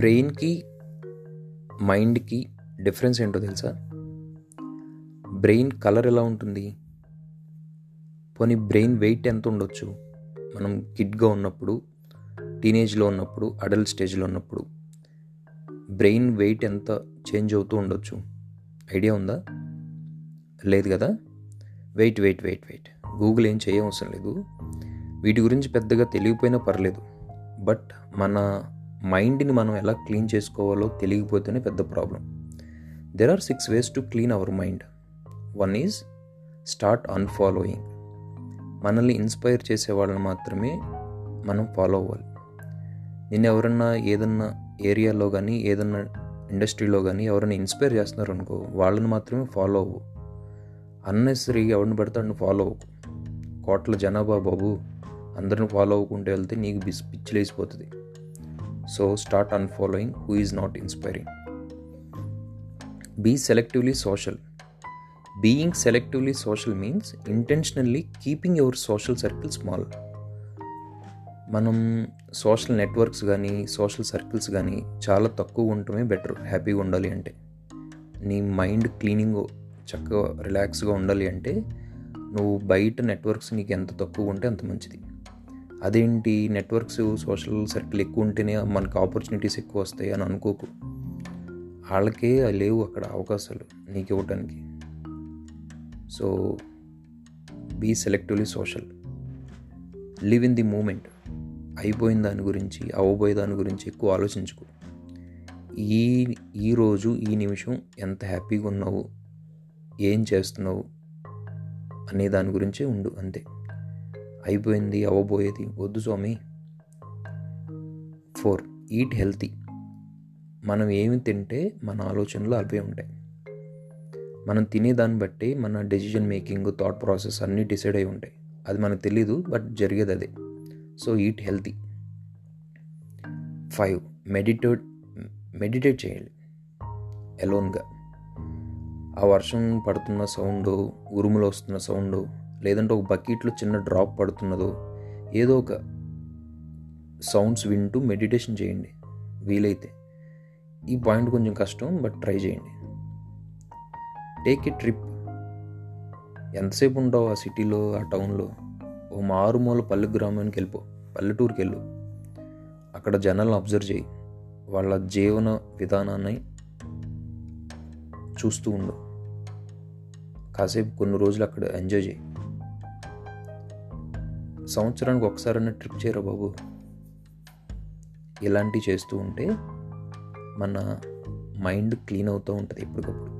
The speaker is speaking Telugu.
బ్రెయిన్కి మైండ్కి డిఫరెన్స్ ఏంటో తెలుసా? బ్రెయిన్ కలర్ ఎలా ఉంటుంది? పోనీ బ్రెయిన్ వెయిట్ ఎంత ఉండొచ్చు? మనం కిడ్గా ఉన్నప్పుడు టీనేజ్లో ఉన్నప్పుడు అడల్ట్ స్టేజ్లో ఉన్నప్పుడు బ్రెయిన్ వెయిట్ ఎంత చేంజ్ అవుతూ ఉండొచ్చు? ఐడియా ఉందా? లేదు కదా? Wait wait wait wait. Google ఏం చేయవసరం లేదు. వీటి గురించి పెద్దగా తెలియపోయినా పర్లేదు. బట్ మన మైండ్ని మనం ఎలా క్లీన్ చేసుకోవాలో తెలియకపోతేనే పెద్ద problem there are six ways to clean our mind one is start unfollowing మనల్ని ఇన్స్పైర్ చేసే వాళ్ళని మాత్రమే మనం ఫాలో అవ్వాలి. నేను ఎవరన్నా ఏదన్నా ఏరియాలో కానీ ఏదన్నా ఇండస్ట్రీలో కానీ ఎవరైనా ఇన్స్పైర్ చేస్తున్నారు అనుకో వాళ్ళని మాత్రమే ఫాలో అవ్వు. అన్నెసరీగా ఎవరిని పెడతాడు ఫాలో అవ్వకు కోట్ల జనాభా బాబు అందరిని ఫాలో అవ్వకుంటే వెళ్తే నీకు బిస్ పిచ్చిలేసిపోతుంది. So start unfollowing who is not inspiring be selectively social being selectively social means intentionally keeping your social circle small మనం సోషల్ నెట్వర్క్స్ కానీ సోషల్ సర్కిల్స్ కానీ చాలా తక్కువ ఉండటమే బెటర్ హ్యాపీగా ఉండాలి అంటే. నీ మైండ్ క్లీనింగ్ చక్కగా రిలాక్స్గా ఉండాలి అంటే నువ్వు బయట నెట్వర్క్స్ నీకు ఎంత తక్కువ ఉంటే అంత మంచిది. అదేంటి? నెట్వర్క్స్ సోషల్ సర్కిల్ ఎక్కువ ఉంటేనే మనకు ఆపర్చునిటీస్ ఎక్కువ వస్తాయి అని అనుకోకు. వాళ్ళకే లేవు అక్కడ అవకాశాలు నీకు ఇవ్వటానికి. So be selectively social live in the moment అయిపోయిన దాని గురించి అవ్వబోయే దాని గురించి ఎక్కువ ఆలోచించుకో. ఈ ఈరోజు ఈ నిమిషం ఎంత హ్యాపీగా ఉన్నావు? ఏం చేస్తున్నావు? అనే దాని గురించే ఉండు అంతే. అయిపోయింది అవ్వబోయేది. వద్దు స్వామి. ఫోర్. Eat healthy. మనం ఏమి తింటే మన ఆలోచనలు అవే ఉంటాయి. మనం తినేదాన్ని బట్టి మన డెసిషన్ మేకింగ్ థాట్ ప్రాసెస్ అన్నీ డిసైడ్ అయి ఉంటాయి. అది మనకు తెలీదు బట్ జరిగేది అదే. So eat healthy. Five. Meditate meditate చేయాలి. ఎలోన్గా. ఆ వర్షం పడుతున్న సౌండ్ ఉరుములు వస్తున్న సౌండ్ లేదంటే ఒక బకెట్లో చిన్న డ్రాప్ పడుతున్నదో ఏదో ఒక సౌండ్స్ వింటూ మెడిటేషన్ చేయండి. వీలైతే. ఈ పాయింట్ కొంచెం కష్టం బట్ ట్రై చేయండి. Take a trip. ఎంతసేపు ఉంటావు ఆ సిటీలో ఆ టౌన్లో? ఓ మారుమూల పల్లె గ్రామానికి వెళ్ళిపో పల్లెటూరుకి వెళ్ళు అక్కడ జనాలను అబ్జర్వ్ చేయి. వాళ్ళ జీవన విధానాన్ని చూస్తూ ఉండు. కాసేపు కొన్ని రోజులు అక్కడ ఎంజాయ్ చేయి. సంవత్సరానికి ఒకసారైనా ట్రిప్ చేయరా బాబు? ఇలాంటివి చేస్తూ ఉంటే మన మైండ్ క్లీన్ అవుతూ ఉంటుంది ఎప్పటికప్పుడు.